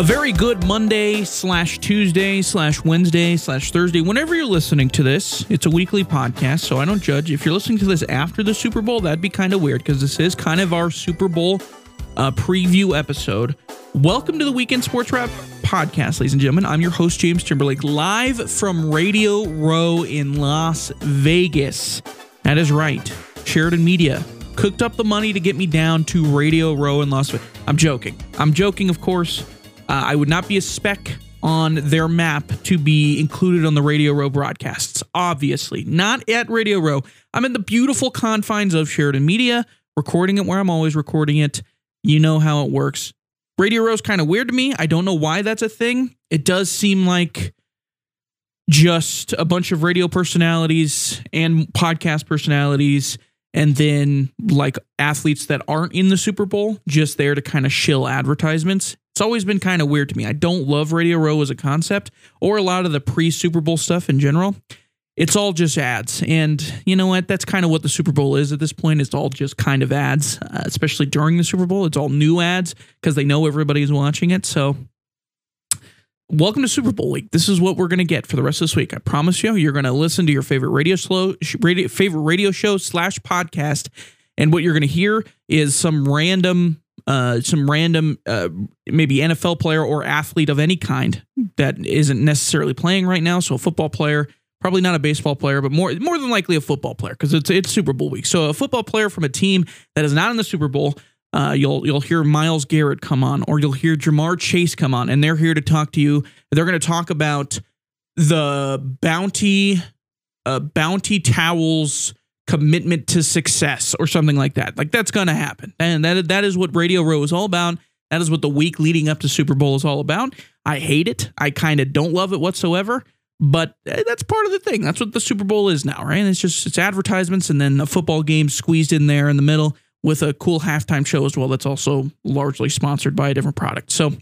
A very good Monday slash Tuesday slash Wednesday slash Thursday. Whenever you're listening to this, it's a weekly podcast, so I don't judge. If you're listening to this after the Super Bowl, that'd be kind of weird because this is kind of our Super Bowl uh, preview episode. Welcome to the Weekend Sports Wrap podcast, ladies and gentlemen. I'm your host, James Timberlake, live from Radio Row in Las Vegas. That is right. Sheridan Media cooked up the money to get me down to Radio Row in Las Vegas. I'm joking. I'm joking, of course. Uh, I would not be a speck on their map to be included on the Radio Row broadcasts. Obviously, not at Radio Row. I'm in the beautiful confines of Sheridan Media, recording it where I'm always recording it. You know how it works. Radio Row is kind of weird to me. I don't know why that's a thing. It does seem like just a bunch of radio personalities and podcast personalities and then like athletes that aren't in the Super Bowl just there to kind of shill advertisements. It's always been kind of weird to me. I don't love Radio Row as a concept or a lot of the pre Super Bowl stuff in general. It's all just ads. And you know what? That's kind of what the Super Bowl is at this point. It's all just kind of ads, uh, especially during the Super Bowl. It's all new ads because they know everybody's watching it. So, welcome to Super Bowl week. This is what we're going to get for the rest of this week. I promise you, you're going to listen to your favorite radio slow radio, favorite radio show slash podcast, and what you're going to hear is some random uh, some random uh, maybe NFL player or athlete of any kind that isn't necessarily playing right now. So a football player, probably not a baseball player, but more more than likely a football player because it's it's Super Bowl week. So a football player from a team that is not in the Super Bowl. Uh, you'll you'll hear Myles Garrett come on, or you'll hear Ja'Marr Chase come on, and they're here to talk to you. They're going to talk about the bounty, uh, bounty towels commitment to success or something like that. Like that's going to happen. And that that is what Radio Row is all about. That is what the week leading up to Super Bowl is all about. I hate it. I kind of don't love it whatsoever, but eh, that's part of the thing. That's what the Super Bowl is now, right? It's just it's advertisements and then a football game squeezed in there in the middle with a cool halftime show as well that's also largely sponsored by a different product. So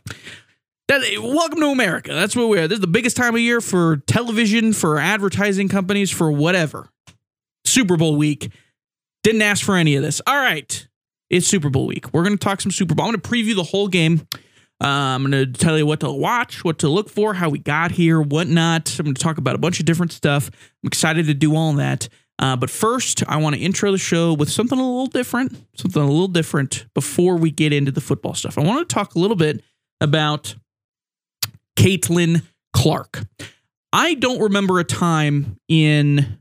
that, welcome to America. That's where we are. This is the biggest time of year for television, for advertising companies, for whatever. Super Bowl week. Didn't ask for any of this. All right. It's Super Bowl week. We're going to talk some Super Bowl. I'm going to preview the whole game. Uh, I'm going to tell you what to watch, what to look for, how we got here, whatnot. I'm going to talk about a bunch of different stuff. I'm excited to do all that. Uh, but first, I want to intro the show with something a little different, something a little different before we get into the football stuff. I want to talk a little bit about Caitlin Clark. I don't remember a time in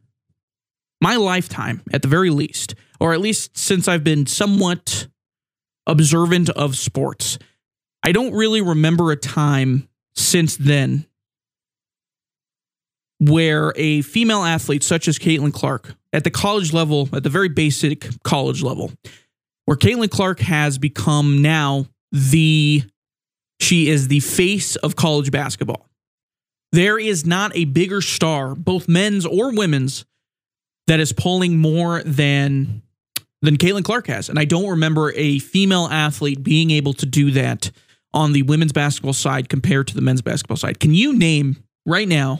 my lifetime, at the very least, or at least since I've been somewhat observant of sports, I don't really remember a time since then where a female athlete such as Caitlin Clark at the college level, at the very basic college level, where Caitlin Clark has become now the she is the face of college basketball. There is not a bigger star, both men's or women's, that is pulling more than than Caitlin Clark has. And I don't remember a female athlete being able to do that on the women's basketball side compared to the men's basketball side. Can you name right now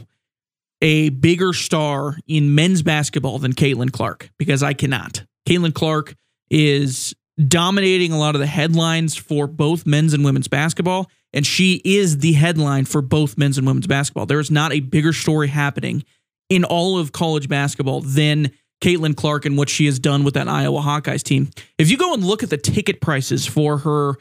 a bigger star in men's basketball than Caitlin Clark? Because I cannot. Caitlin Clark is dominating a lot of the headlines for both men's and women's basketball. And she is the headline for both men's and women's basketball. There is not a bigger story happening in all of college basketball than Caitlin Clark and what she has done with that Iowa Hawkeyes team. If you go and look at the ticket prices for her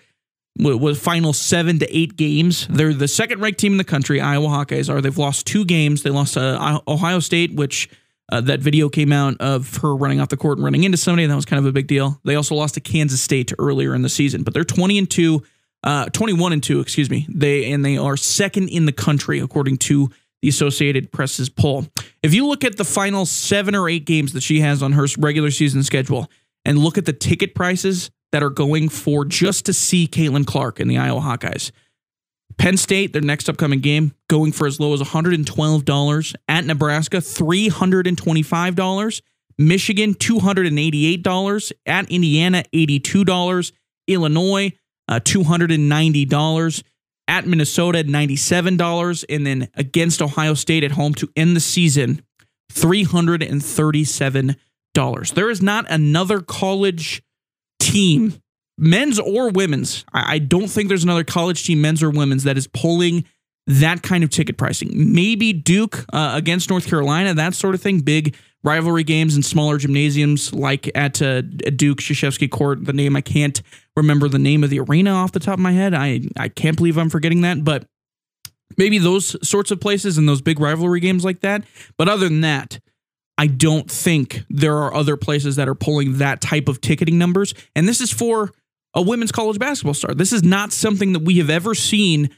with final seven to eight games, they're the second ranked team in the country. Iowa Hawkeyes are. They've lost two games. They lost to Ohio State, which uh, that video came out of her running off the court and running into somebody, and that was kind of a big deal. They also lost to Kansas State earlier in the season, but they're twenty and two, uh, twenty one and two, excuse me. They and they are second in the country according to the Associated Press's poll. If you look at the final seven or eight games that she has on her regular season schedule and look at the ticket prices that are going for just to see Caitlin Clark and the Iowa Hawkeyes, Penn State, their next upcoming game, going for as low as $112. At Nebraska, $325. Michigan, $288. At Indiana, $82. Illinois, uh, $290 at Minnesota $97 and then against Ohio State at home to end the season $337. There is not another college team men's or women's. I, don't think there's another college team, men's or women's, that is pulling that kind of ticket pricing. Maybe Duke uh, against North Carolina, that sort of thing. Big rivalry games in smaller gymnasiums like at uh, Duke Krzyzewski Court. The name I can't remember the name of the arena off the top of my head. I I can't believe I'm forgetting that, but maybe those sorts of places and those big rivalry games like that. But other than that, I don't think there are other places that are pulling that type of ticketing numbers. And this is for a women's college basketball star. This is not something that we have ever seen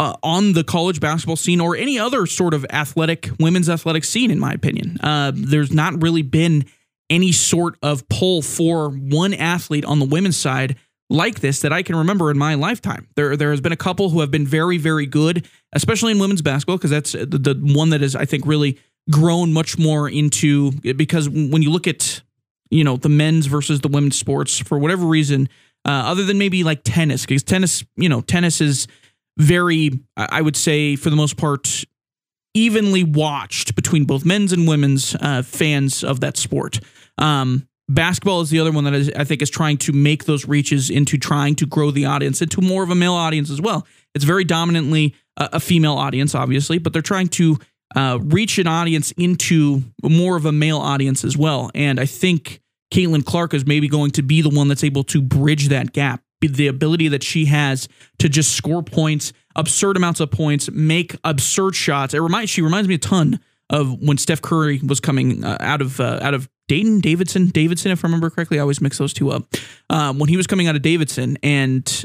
uh, on the college basketball scene or any other sort of athletic women's athletic scene, in my opinion. Uh, there's not really been any sort of pull for one athlete on the women's side like this that I can remember in my lifetime. There, there has been a couple who have been very, very good, especially in women's basketball, because that's the, the one that is, I think, really grown much more into because when you look at you know the men's versus the women's sports for whatever reason, uh, other than maybe like tennis, because tennis, you know, tennis is very, I would say, for the most part, evenly watched between both men's and women's uh, fans of that sport. Um, basketball is the other one that is, I think is trying to make those reaches into trying to grow the audience into more of a male audience as well. It's very dominantly a, a female audience, obviously, but they're trying to uh, reach an audience into more of a male audience as well. And I think Caitlin Clark is maybe going to be the one that's able to bridge that gap the ability that she has to just score points, absurd amounts of points, make absurd shots. It reminds she reminds me a ton of when Steph Curry was coming uh, out of uh, out of Dayton Davidson Davidson if I remember correctly. I always mix those two up. Um, when he was coming out of Davidson and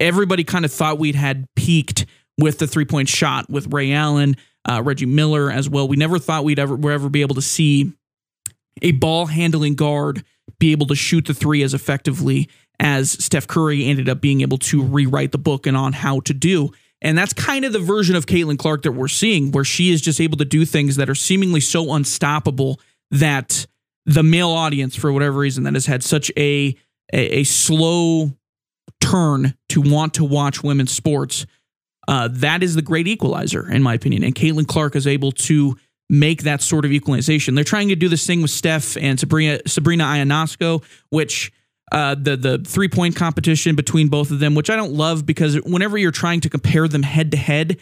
everybody kind of thought we'd had peaked with the three point shot with Ray Allen, uh, Reggie Miller as well. We never thought we'd ever ever be able to see a ball handling guard be able to shoot the three as effectively as Steph Curry ended up being able to rewrite the book and on how to do. And that's kind of the version of Caitlin Clark that we're seeing, where she is just able to do things that are seemingly so unstoppable that the male audience, for whatever reason, that has had such a, a, a slow turn to want to watch women's sports, uh, that is the great equalizer, in my opinion. And Caitlin Clark is able to make that sort of equalization. They're trying to do this thing with Steph and Sabrina Sabrina Ionescu, which uh, the the three point competition between both of them, which I don't love because whenever you're trying to compare them head to head,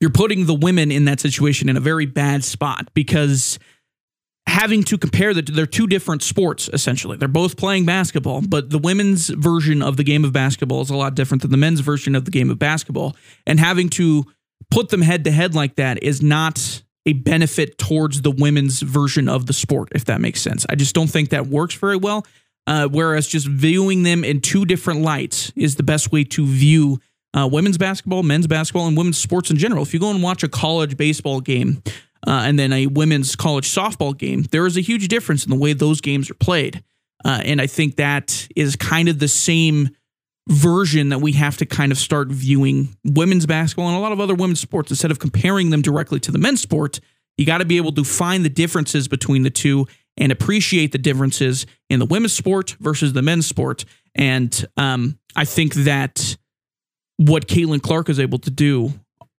you're putting the women in that situation in a very bad spot because having to compare that they're two different sports essentially. They're both playing basketball, but the women's version of the game of basketball is a lot different than the men's version of the game of basketball, and having to put them head to head like that is not a benefit towards the women's version of the sport if that makes sense. I just don't think that works very well. Uh, whereas just viewing them in two different lights is the best way to view uh, women's basketball, men's basketball, and women's sports in general. If you go and watch a college baseball game uh, and then a women's college softball game, there is a huge difference in the way those games are played. Uh, and I think that is kind of the same version that we have to kind of start viewing women's basketball and a lot of other women's sports instead of comparing them directly to the men's sport. You got to be able to find the differences between the two and appreciate the differences in the women's sport versus the men's sport. And um, I think that what Caitlin Clark is able to do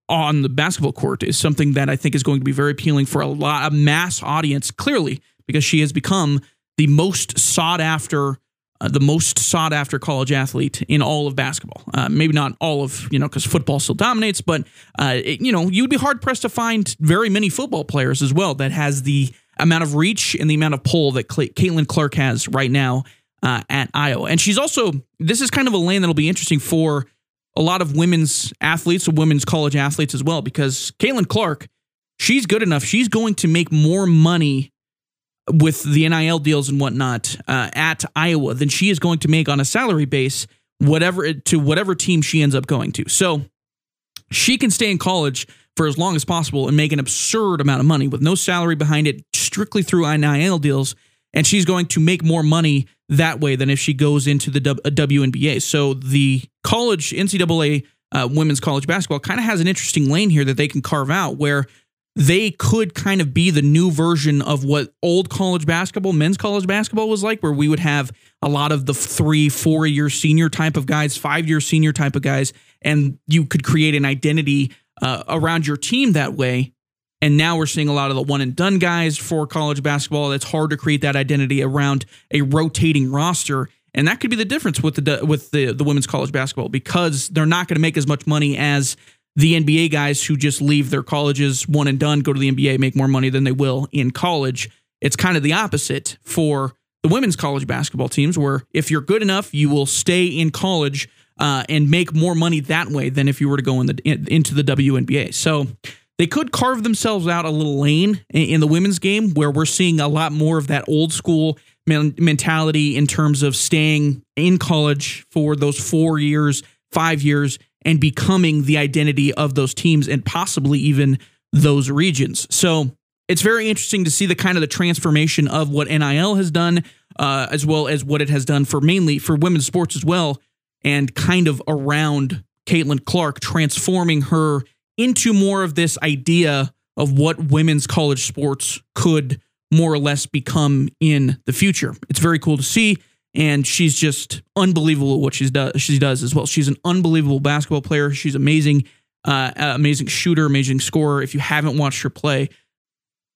on the basketball court is something that I think is going to be very appealing for a lot a mass audience, clearly, because she has become the most sought after uh, the most sought after college athlete in all of basketball. Uh, maybe not all of, you know, because football still dominates, but, uh, it, you know, you'd be hard pressed to find very many football players as well that has the amount of reach and the amount of pull that Caitlin Clark has right now uh, at Iowa. And she's also, this is kind of a lane that'll be interesting for a lot of women's athletes, women's college athletes as well, because Caitlin Clark, she's good enough. She's going to make more money with the NIL deals and whatnot uh, at Iowa than she is going to make on a salary base, whatever to whatever team she ends up going to. So she can stay in college for as long as possible and make an absurd amount of money with no salary behind it, strictly through NIL deals. And she's going to make more money that way than if she goes into the WNBA. So the college NCAA uh, women's college basketball kind of has an interesting lane here that they can carve out where they could kind of be the new version of what old college basketball, men's college basketball was like, where we would have a lot of the three, four year senior type of guys, five year senior type of guys, and you could create an identity uh, around your team that way. And now we're seeing a lot of the one and done guys for college basketball. It's hard to create that identity around a rotating roster. And that could be the difference with the with the the women's college basketball because they're not going to make as much money as the NBA guys who just leave their colleges one and done, go to the NBA, make more money than they will in college. It's kind of the opposite for the women's college basketball teams, where if you're good enough, you will stay in college uh, and make more money that way than if you were to go in the in, into the WNBA. So they could carve themselves out a little lane in, the women's game where we're seeing a lot more of that old school mentality in terms of staying in college for those four years, five years, and becoming the identity of those teams and possibly even those regions. So it's very interesting to see the kind of the transformation of what NIL has done, uh, as well as what it has done for mainly for women's sports as well, and kind of around Caitlin Clark, transforming her into more of this idea of what women's college sports could more or less become in the future. It's very cool to see and she's just unbelievable what she's does she does as well. She's an unbelievable basketball player. She's amazing, uh, amazing shooter, amazing scorer. If you haven't watched her play,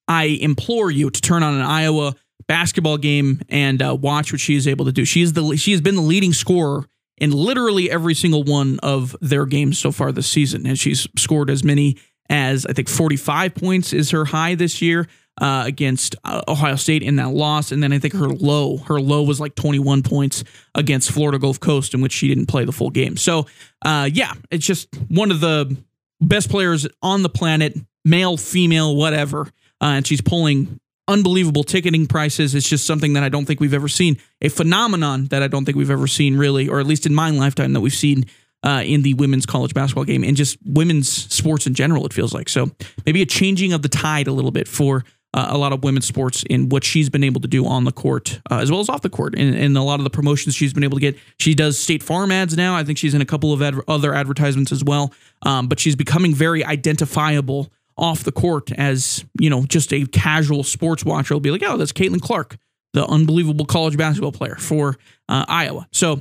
I implore you to turn on an Iowa basketball game and uh, watch what she is able to do. She is the she has been the leading scorer in literally every single one of their games so far this season, and she's scored as many as I think 45 points is her high this year uh, against uh, Ohio State in that loss, and then I think her low, her low was like 21 points against Florida Gulf Coast, in which she didn't play the full game. So, uh, yeah, it's just one of the best players on the planet, male, female, whatever, uh, and she's pulling unbelievable ticketing prices. It's just something that I don't think we've ever seen, a phenomenon that I don't think we've ever seen, really, or at least in my lifetime that we've seen uh, in the women's college basketball game and just women's sports in general, it feels like. So maybe a changing of the tide a little bit for uh, a lot of women's sports in what she's been able to do on the court uh, as well as off the court and, and a lot of the promotions she's been able to get. She does State Farm ads now. I think she's in a couple of ad- other advertisements as well. Um, but she's becoming very identifiable off the court as, you know, just a casual sports watcher will be like, oh, that's Caitlin Clark, the unbelievable college basketball player for uh, Iowa. So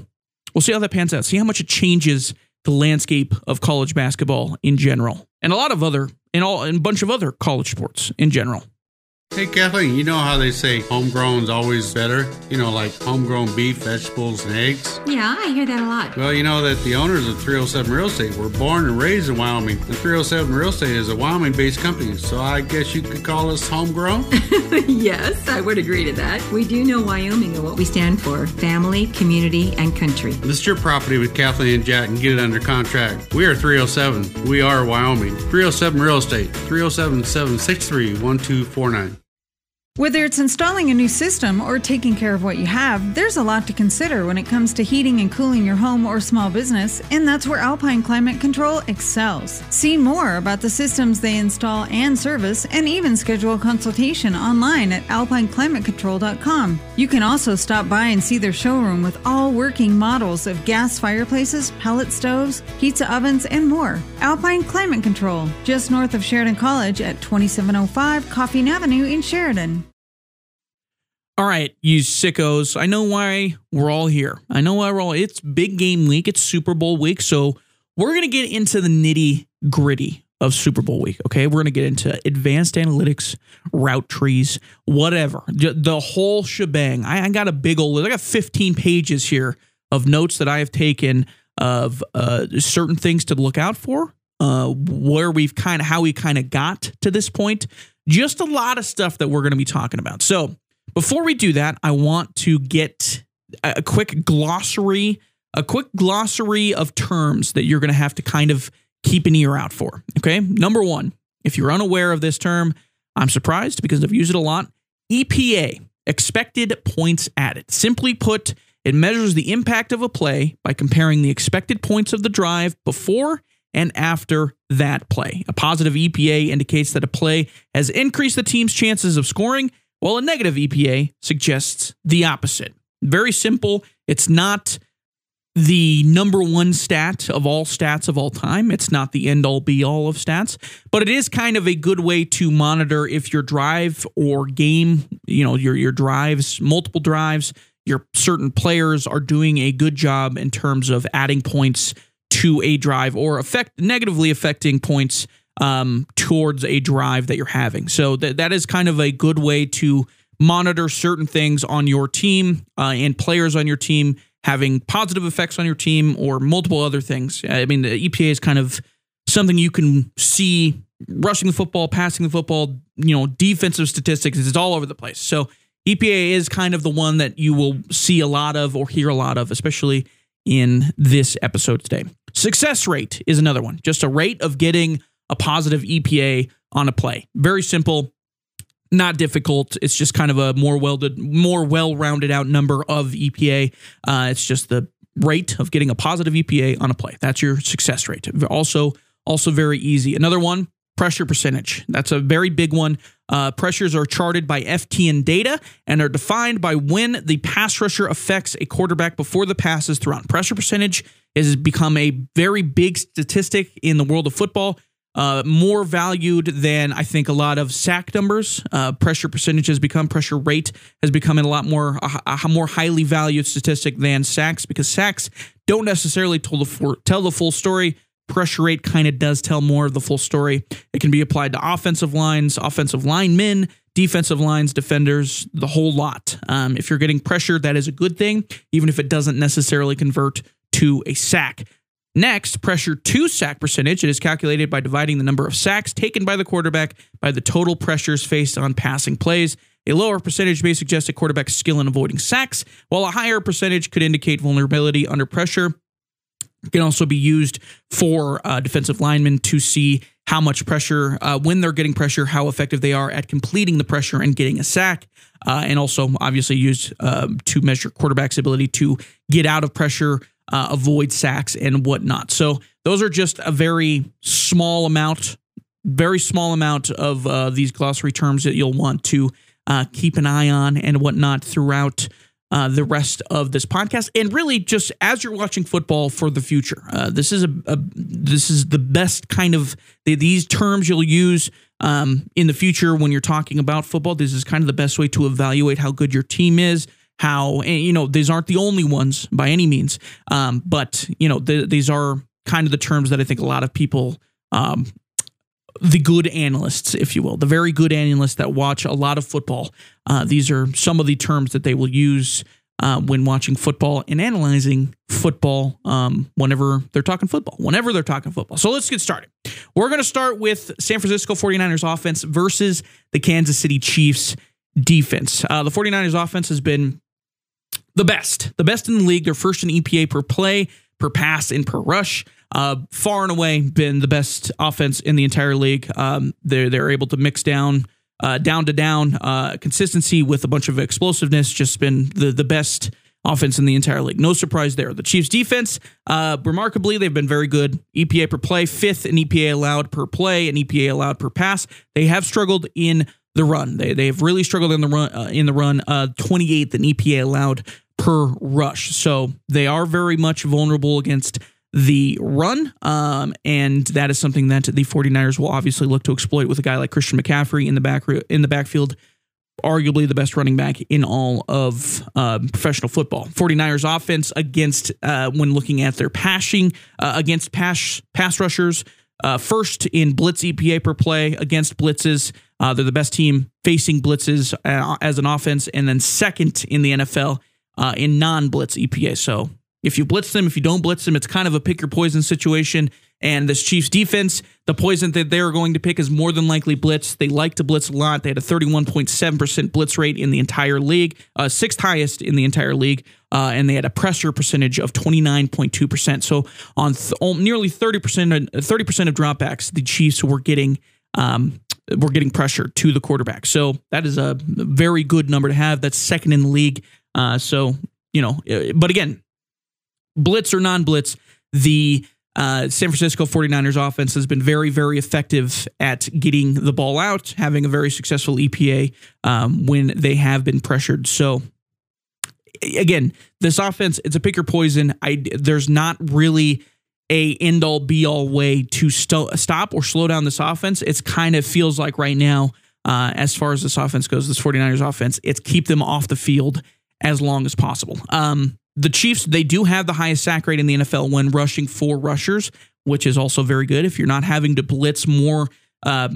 we'll see how that pans out. See how much it changes the landscape of college basketball in general and a lot of other and all and a bunch of other college sports in general. Hey Kathleen, you know how they say homegrown's always better? You know, like homegrown beef, vegetables, and eggs? Yeah, I hear that a lot. Well, you know that the owners of 307 Real Estate were born and raised in Wyoming. And 307 Real Estate is a Wyoming based company, so I guess you could call us homegrown? yes, I would agree to that. We do know Wyoming and what we stand for family, community, and country. List your property with Kathleen and Jack and get it under contract. We are 307. We are Wyoming. 307 Real Estate, 307 763 1249. Whether it's installing a new system or taking care of what you have, there's a lot to consider when it comes to heating and cooling your home or small business, and that's where Alpine Climate Control excels. See more about the systems they install and service, and even schedule a consultation online at alpineclimatecontrol.com. You can also stop by and see their showroom with all working models of gas fireplaces, pellet stoves, pizza ovens, and more. Alpine Climate Control, just north of Sheridan College at 2705 Coffeen Avenue in Sheridan. All right, you sickos. I know why we're all here. I know why we're all. It's big game week. It's Super Bowl week. So we're gonna get into the nitty gritty of Super Bowl week. Okay, we're gonna get into advanced analytics, route trees, whatever, the whole shebang. I, I got a big old. I got 15 pages here of notes that I have taken of uh, certain things to look out for. Uh, where we've kind of how we kind of got to this point. Just a lot of stuff that we're going to be talking about. So before we do that, I want to get a quick glossary, a quick glossary of terms that you're going to have to kind of keep an ear out for. Okay. Number one, if you're unaware of this term, I'm surprised because I've used it a lot. EPA, expected points added. Simply put, it measures the impact of a play by comparing the expected points of the drive before and after that play. A positive EPA indicates that a play has increased the team's chances of scoring while a negative EPA suggests the opposite. Very simple. It's not the number one stat of all stats of all time. It's not the end all be all of stats, but it is kind of a good way to monitor if your drive or game, you know, your your drives, multiple drives, your certain players are doing a good job in terms of adding points to a drive or affect negatively affecting points um, towards a drive that you're having. So that that is kind of a good way to monitor certain things on your team uh, and players on your team having positive effects on your team or multiple other things. I mean, the EPA is kind of something you can see rushing the football, passing the football, you know, defensive statistics. It's all over the place. So EPA is kind of the one that you will see a lot of or hear a lot of, especially in this episode today. Success rate is another one, just a rate of getting a positive EPA on a play. Very simple, not difficult. It's just kind of a more welded, more well-rounded out number of EPA. Uh, it's just the rate of getting a positive EPA on a play. That's your success rate. Also, also very easy. Another one, pressure percentage. That's a very big one. Uh, pressures are charted by FTN data and are defined by when the pass rusher affects a quarterback before the pass is thrown. Pressure percentage has become a very big statistic in the world of football. Uh, more valued than I think a lot of sack numbers. Uh, pressure percentage has become pressure rate has become a lot more a, a more highly valued statistic than sacks because sacks don't necessarily tell the tell the full story. Pressure rate kind of does tell more of the full story. It can be applied to offensive lines, offensive linemen, defensive lines, defenders, the whole lot. Um, if you're getting pressure, that is a good thing, even if it doesn't necessarily convert to a sack. Next, pressure to sack percentage. It is calculated by dividing the number of sacks taken by the quarterback by the total pressures faced on passing plays. A lower percentage may suggest a quarterback's skill in avoiding sacks, while a higher percentage could indicate vulnerability under pressure. It can also be used for uh, defensive linemen to see how much pressure, uh, when they're getting pressure, how effective they are at completing the pressure and getting a sack. Uh, and also, obviously, used um, to measure quarterbacks' ability to get out of pressure uh, avoid sacks and whatnot. So those are just a very small amount, very small amount of uh, these glossary terms that you'll want to uh, keep an eye on and whatnot throughout. Uh, the rest of this podcast, and really just as you're watching football for the future, uh, this is a, a, this is the best kind of the, these terms you'll use um, in the future when you're talking about football. This is kind of the best way to evaluate how good your team is, how you know these aren't the only ones by any means um, but you know the, these are kind of the terms that i think a lot of people um, the good analysts if you will the very good analysts that watch a lot of football uh, these are some of the terms that they will use uh, when watching football and analyzing football um, whenever they're talking football whenever they're talking football. So let's get started. We're going to start with san francisco 49ers offense versus the kansas city chiefs defense. Uh, the 49ers offense has been the best, the best in the league. They're first in EPA per play, per pass, and per rush. Uh, far and away been the best offense in the entire league. Um, they're they're able to mix down uh, down to down uh, consistency with a bunch of explosiveness. Just been the the best offense in the entire league. No surprise there. The Chiefs defense, uh, remarkably, they've been very good. EPA per play, fifth in EPA allowed per play, and EPA allowed per pass. They have struggled in the run. They they have really struggled in the run. Uh, in the run, uh, 28th in EPA allowed per rush. So they are very much vulnerable against the run. Um, and that is something that the 49ers will obviously look to exploit with a guy like Christian McCaffrey in the back in the backfield, arguably the best running back in all of uh, professional football. 49ers offense against uh, when looking at their passing uh, against pass pass rushers. Uh, first in blitz EPA per play against blitzes. Uh, they're the best team facing blitzes uh, as an offense, and then second in the NFL uh, in non blitz EPA. So if you blitz them, if you don't blitz them, it's kind of a pick your poison situation. And this Chiefs defense, the poison that they're going to pick is more than likely blitz. They like to blitz a lot. They had a 31.7% blitz rate in the entire league, uh, sixth highest in the entire league. Uh, and they had a pressure percentage of 29.2%. So on th- nearly 30%, 30% of dropbacks, the Chiefs were getting um, were getting pressure to the quarterback. So that is a very good number to have. That's second in the league. Uh, so, you know, uh, but again, blitz or non blitz, the uh, San Francisco 49ers offense has been very, very effective at getting the ball out, having a very successful EPA um, when they have been pressured. So, again, this offense, it's a pick or poison. I, there's not really a end all be all way to st- stop or slow down this offense. It's kind of feels like right now, uh, as far as this offense goes, this 49ers offense, it's keep them off the field as long as possible. Um, the Chiefs, they do have the highest sack rate in the NFL when rushing four rushers, which is also very good. If you're not having to blitz more, uh,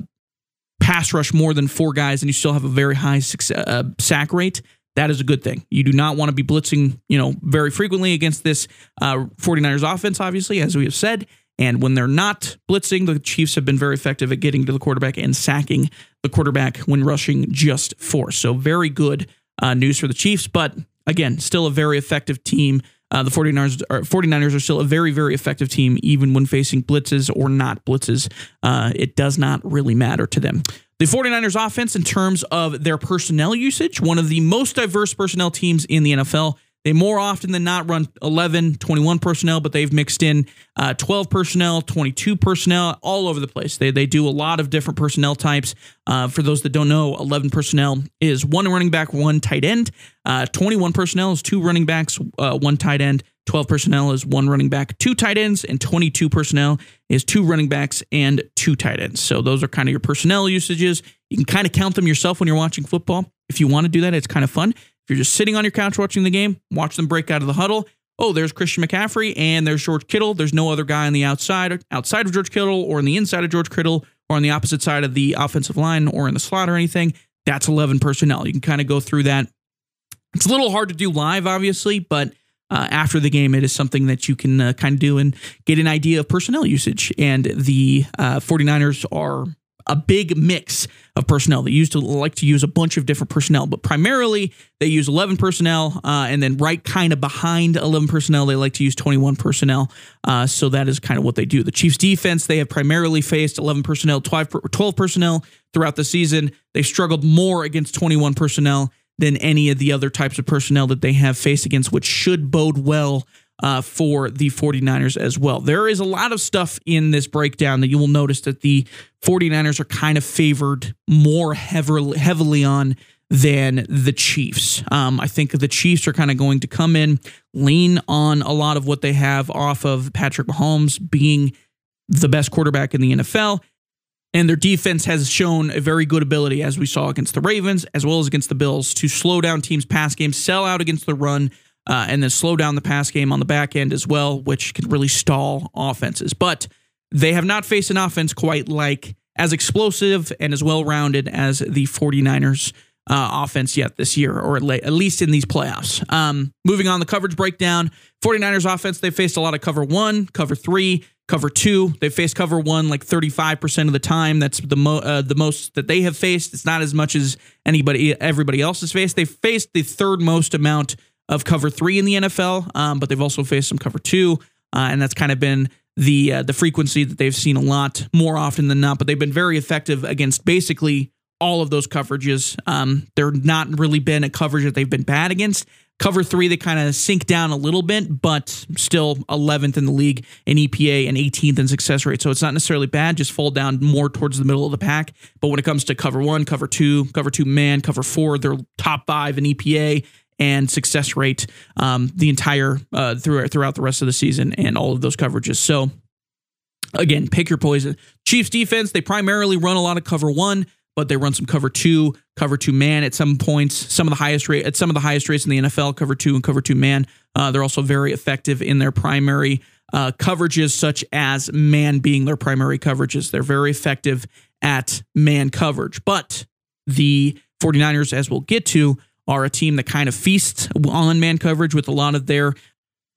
pass rush more than four guys, and you still have a very high success, uh, sack rate, that is a good thing. You do not want to be blitzing, you know, very frequently against this uh, 49ers offense, obviously, as we have said. And when they're not blitzing, the Chiefs have been very effective at getting to the quarterback and sacking the quarterback when rushing just four. So, very good uh, news for the Chiefs. But again, still a very effective team. Uh, the 49ers are, 49ers are still a very, very effective team, even when facing blitzes or not blitzes. Uh, it does not really matter to them. The 49ers offense, in terms of their personnel usage, one of the most diverse personnel teams in the NFL. They more often than not run 11, 21 personnel, but they've mixed in uh, 12 personnel, 22 personnel, all over the place. They, they do a lot of different personnel types. Uh, for those that don't know, 11 personnel is one running back, one tight end. Uh, 21 personnel is two running backs, uh, one tight end. 12 personnel is one running back, two tight ends, and 22 personnel is two running backs and two tight ends. So those are kind of your personnel usages. You can kind of count them yourself when you're watching football. If you want to do that, it's kind of fun. If you're just sitting on your couch watching the game, watch them break out of the huddle. Oh, there's Christian McCaffrey and there's George Kittle. There's no other guy on the outside, outside of George Kittle, or on the inside of George Kittle, or on the opposite side of the offensive line, or in the slot or anything. That's 11 personnel. You can kind of go through that. It's a little hard to do live, obviously, but uh, after the game, it is something that you can uh, kind of do and get an idea of personnel usage. And the uh, 49ers are a big mix of personnel. They used to like to use a bunch of different personnel, but primarily they use 11 personnel, uh, and then right kind of behind 11 personnel, they like to use 21 personnel. Uh, so that is kind of what they do. The Chiefs defense, they have primarily faced 11 personnel, 12, 12 personnel throughout the season. They've struggled more against 21 personnel than any of the other types of personnel that they have faced against, which should bode well uh, for the 49ers as well. There is a lot of stuff in this breakdown that you will notice that the 49ers are kind of favored more heavily, on than the Chiefs. Um, I think the Chiefs are kind of going to come in, lean on a lot of what they have off of Patrick Mahomes being the best quarterback in the NFL. And their defense has shown a very good ability, as we saw against the Ravens, as well as against the Bills, to slow down teams' pass games, sell out against the run, uh, and then slow down the pass game on the back end as well, which can really stall offenses. But they have not faced an offense quite like as explosive and as well rounded as the 49ers. Uh, offense yet this year, or at, least in these playoffs. Um, moving on, the coverage breakdown 49ers offense, they faced a lot of cover one, cover three, cover two. They faced cover one like 35% of the time. That's the, mo- uh, the most that they have faced. It's not as much as anybody, everybody else has faced. They faced the third most amount of cover three in the NFL, um, but they've also faced some cover two, uh, and that's kind of been the uh, the frequency that they've seen a lot more often than not. But they've been very effective against basically all of those coverages. Um, they're not really been a coverage that they've been bad against. Cover three, they kind of sink down a little bit, but still 11th in the league in EPA and 18th in success rate. So it's not necessarily bad, just fall down more towards the middle of the pack. But when it comes to cover one, cover two, cover two man, cover four, they're top five in EPA and success rate um, the entire uh, throughout throughout the rest of the season and all of those coverages. So again, pick your poison. Chiefs defense they primarily run a lot of cover one, but they run some cover two, cover two man at some points. Some of the highest rate at some of the highest rates in the NFL, cover two and cover two man. Uh, they're also very effective in their primary uh, coverages, such as man being their primary coverages. They're very effective at man coverage, but the 49ers, as we'll get to, are a team that kind of feasts on man coverage with a lot of their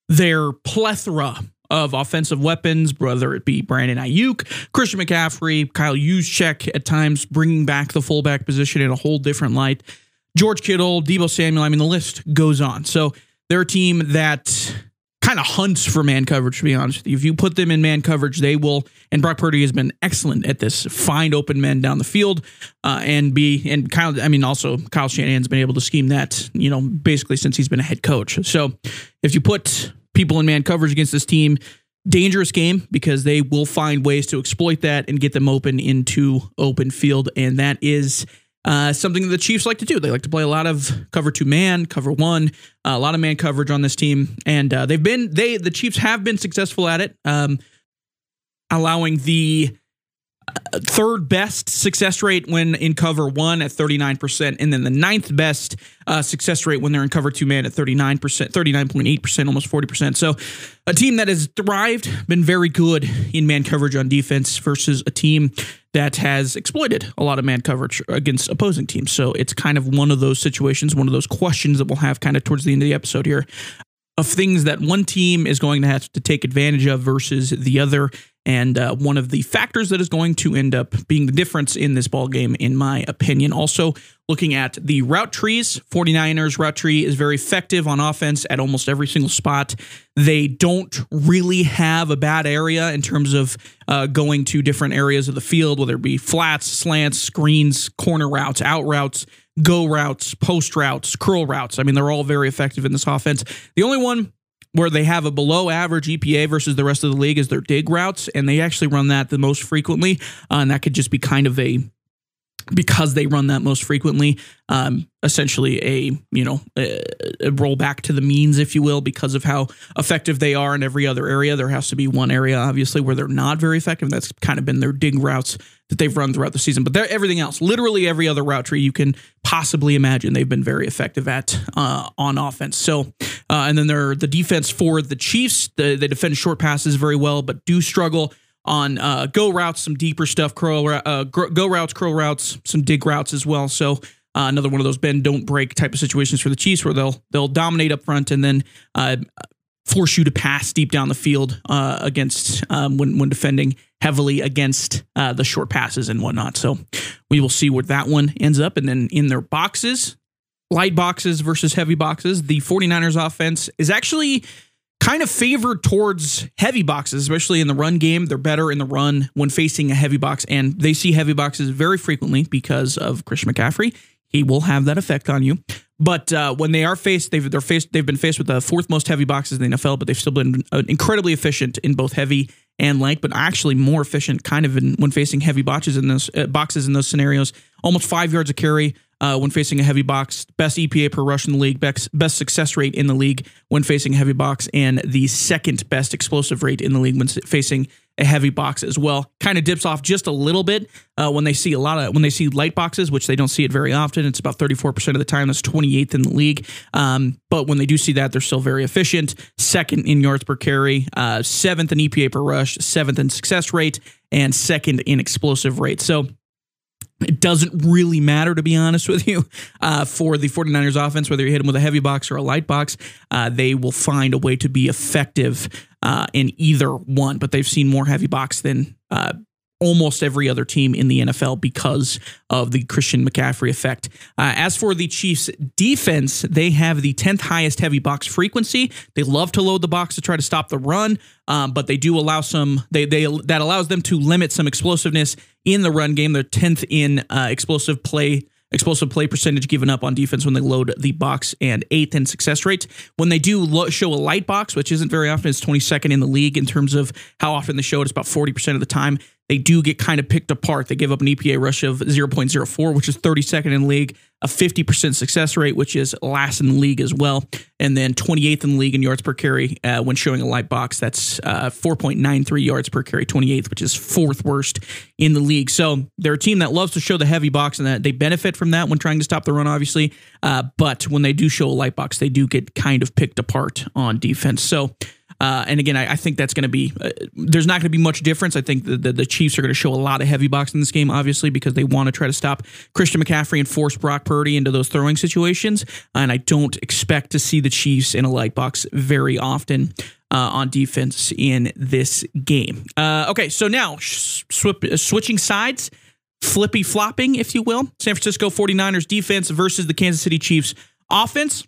their plethora of offensive weapons, whether it be Brandon Aiyuk, Christian McCaffrey, Kyle Juszczyk at times bringing back the fullback position in a whole different light. George Kittle, Deebo Samuel, I mean, the list goes on. So they're a team that kind of hunts for man coverage, to be honest. If you put them in man coverage, they will. And Brock Purdy has been excellent at this. Find open men down the field, uh, and be and Kyle. I mean, also Kyle Shanahan's been able to scheme that. You know, basically since he's been a head coach. So if you put people in man coverage against this team. Dangerous game because they will find ways to exploit that and get them open into open field. And that is uh, something that the Chiefs like to do. They like to play a lot of cover two man, cover one, uh, a lot of man coverage on this team, and uh, they've been they the Chiefs have been successful at it, um, allowing the third best success rate when in cover one at 39%, and then the ninth best uh, success rate when they're in cover two man at 39%, 39.8%, almost 40%. So a team that has thrived, been very good in man coverage on defense versus a team that has exploited a lot of man coverage against opposing teams. So it's kind of one of those situations, one of those questions that we'll have kind of towards the end of the episode here of things that one team is going to have to take advantage of versus the other. And uh, one of the factors that is going to end up being the difference in this ball game, in my opinion. Also, looking at the route trees, 49ers route tree is very effective on offense at almost every single spot. They don't really have a bad area in terms of uh, going to different areas of the field, whether it be flats, slants, screens, corner routes, out routes go routes, post routes, curl routes. I mean, they're all very effective in this offense. The only one where they have a below average EPA versus the rest of the league is their dig routes, and they actually run that the most frequently. Uh, and that could just be kind of a because they run that most frequently, um, essentially a you know a, a rollback to the means, if you will, because of how effective they are in every other area. There has to be one area, obviously, where they're not very effective. That's kind of been their dig routes that they've run throughout the season. But everything else, literally every other route tree you can possibly imagine, they've been very effective at uh, on offense. So, uh, and then they're the defense for the Chiefs. The, they defend short passes very well, but do struggle on uh, go routes, some deeper stuff, curl uh, go routes, curl routes, some dig routes as well. So uh, another one of those bend don't break type of situations for the Chiefs where they'll they'll dominate up front and then uh, force you to pass deep down the field uh, against um, when when defending heavily against uh, the short passes and whatnot. So we will see where that one ends up. And then in their boxes, light boxes versus heavy boxes, the 49ers offense is actually kind of favored towards heavy boxes, especially in the run game. They're better in the run when facing a heavy box, and they see heavy boxes very frequently because of Chris McCaffrey. He will have that effect on you. But uh, when they are faced, they've they're faced they've been faced with the fourth most heavy boxes in the NFL, but they've still been uh, incredibly efficient in both heavy and light, but actually more efficient kind of in, when facing heavy boxes in those uh, boxes in those scenarios. Almost five yards of carry uh, when facing a heavy box, best EPA per rush in the league, best, best success rate in the league when facing a heavy box, and the second best explosive rate in the league when facing a heavy box as well. Kind of dips off just a little bit uh, when they see a lot of when they see light boxes, which they don't see it very often. It's about 34% of the time. That's 28th in the league. Um, but when they do see that, they're still very efficient. Second in yards per carry, uh, seventh in EPA per rush, seventh in success rate, and second in explosive rate. So it doesn't really matter, to be honest with you, uh, for the 49ers offense, whether you hit them with a heavy box or a light box. Uh, they will find a way to be effective uh, in either one, but they've seen more heavy box than uh, almost every other team in the NFL because of the Christian McCaffrey effect. Uh, as for the Chiefs defense, they have the 10th highest heavy box frequency. They love to load the box to try to stop the run, um, but they do allow some they they that allows them to limit some explosiveness in the run game. They're 10th in uh, explosive play explosive play percentage given up on defense when they load the box, and eighth in success rate. When they do lo- show a light box, which isn't very often, it's 22nd in the league in terms of how often they show it. It's about 40% of the time. They do get kind of picked apart. They give up an EPA rush of 0.04, which is 32nd in league a 50% success rate, which is last in the league as well, and then 28th in the league in yards per carry uh, when showing a light box. That's uh, 4.93 yards per carry, 28th, which is fourth worst in the league. So they're a team that loves to show the heavy box, and that they benefit from that when trying to stop the run, obviously. Uh, but when they do show a light box, they do get kind of picked apart on defense. So uh, and again, I, I think that's going to be uh, there's not going to be much difference. I think the, the, the Chiefs are going to show a lot of heavy box in this game, obviously, because they want to try to stop Christian McCaffrey and force Brock Purdy into those throwing situations. And I don't expect to see the Chiefs in a light box very often. Uh, on defense in this game. Uh, okay, so now sw- switching sides, flippy flopping, if you will. San Francisco 49ers defense versus the Kansas City Chiefs offense.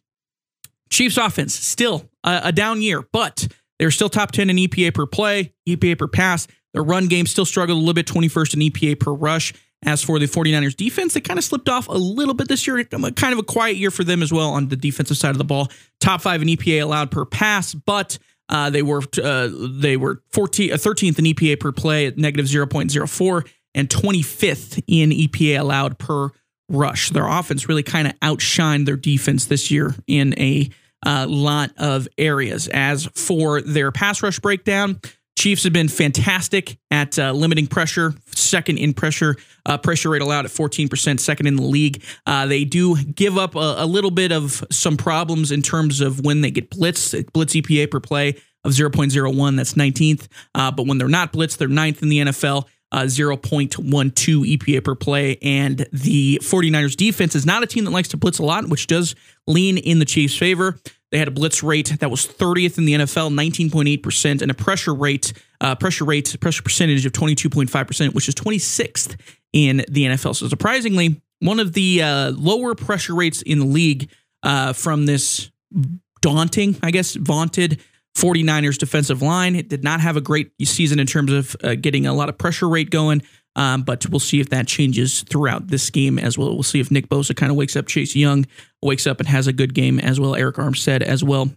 Chiefs offense still a, a down year, but they're still top 10 in EPA per play, EPA per pass. Their run game still struggled a little bit, 21st in EPA per rush. As for the 49ers defense, they kind of slipped off a little bit this year. Kind of a quiet year for them as well on the defensive side of the ball. Top five in EPA allowed per pass, but uh, they were uh, they were 14, uh, 13th in EPA per play at negative 0.04 and 25th in EPA allowed per rush. Their offense really kind of outshined their defense this year in a a lot of areas. As for their pass rush breakdown, Chiefs have been fantastic at uh, limiting pressure, second in pressure, uh, pressure rate allowed at 14%, second in the league. Uh, they do give up a, a, little bit of some problems in terms of when they get blitzed, blitz EPA per play of 0.01, that's 19th. Uh, but when they're not blitzed, they're ninth in the NFL. Uh, 0.12 EPA per play. And the 49ers defense is not a team that likes to blitz a lot, which does lean in the Chiefs' favor. They had a blitz rate that was 30th in the NFL, 19.8%, and a pressure rate, uh, pressure rate, pressure percentage of 22.5%, which is 26th in the NFL. So surprisingly, one of the uh, lower pressure rates in the league uh, from this daunting, I guess, vaunted 49ers defensive line. It did not have a great season in terms of uh, getting a lot of pressure rate going. Um, but we'll see if that changes throughout this game as well. We'll see if Nick Bosa kind of wakes up, Chase Young wakes up and has a good game as well. Arik Armstead as well.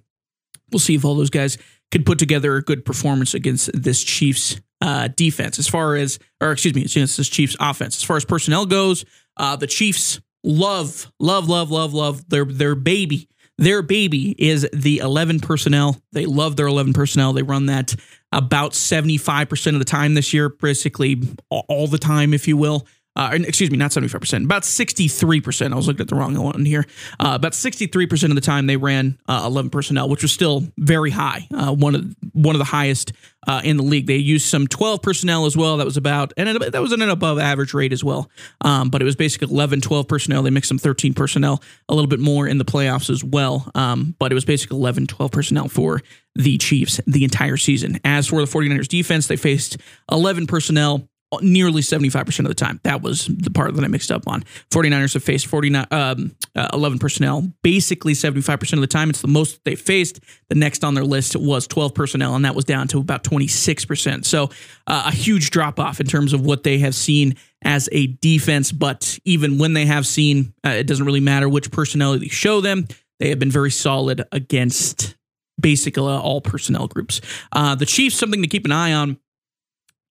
We'll see if all those guys could put together a good performance against this Chiefs uh, defense. As far as, or excuse me, against this Chiefs offense. As far as personnel goes, uh, the Chiefs love, love, love, love, love their their baby. Their baby is the 11 personnel. They love their 11 personnel. They run that about 75% of the time this year, basically all the time, if you will. Uh, excuse me, not 75%, about 63%. I was looking at the wrong one here. Uh, about 63% of the time they ran uh, 11 personnel, which was still very high. Uh, one of one of the highest uh, in the league. They used some 12 personnel as well. That was about, and that was an above average rate as well. Um, but it was basically 11, 12 personnel. They mixed some 13 personnel, a little bit more in the playoffs as well. Um, but it was basically 11, 12 personnel for the Chiefs the entire season. As for the 49ers defense, they faced 11 personnel nearly 75% of the time. That was the part that I mixed up on. 49ers have faced 49, um, uh, 11 personnel basically 75% of the time. It's the most they faced. The next on their list was 12 personnel, and that was down to about 26%. So uh, a huge drop off in terms of what they have seen as a defense. But even when they have seen, uh, it doesn't really matter which personnel you show them. They have been very solid against basically all personnel groups. Uh, the Chiefs, something to keep an eye on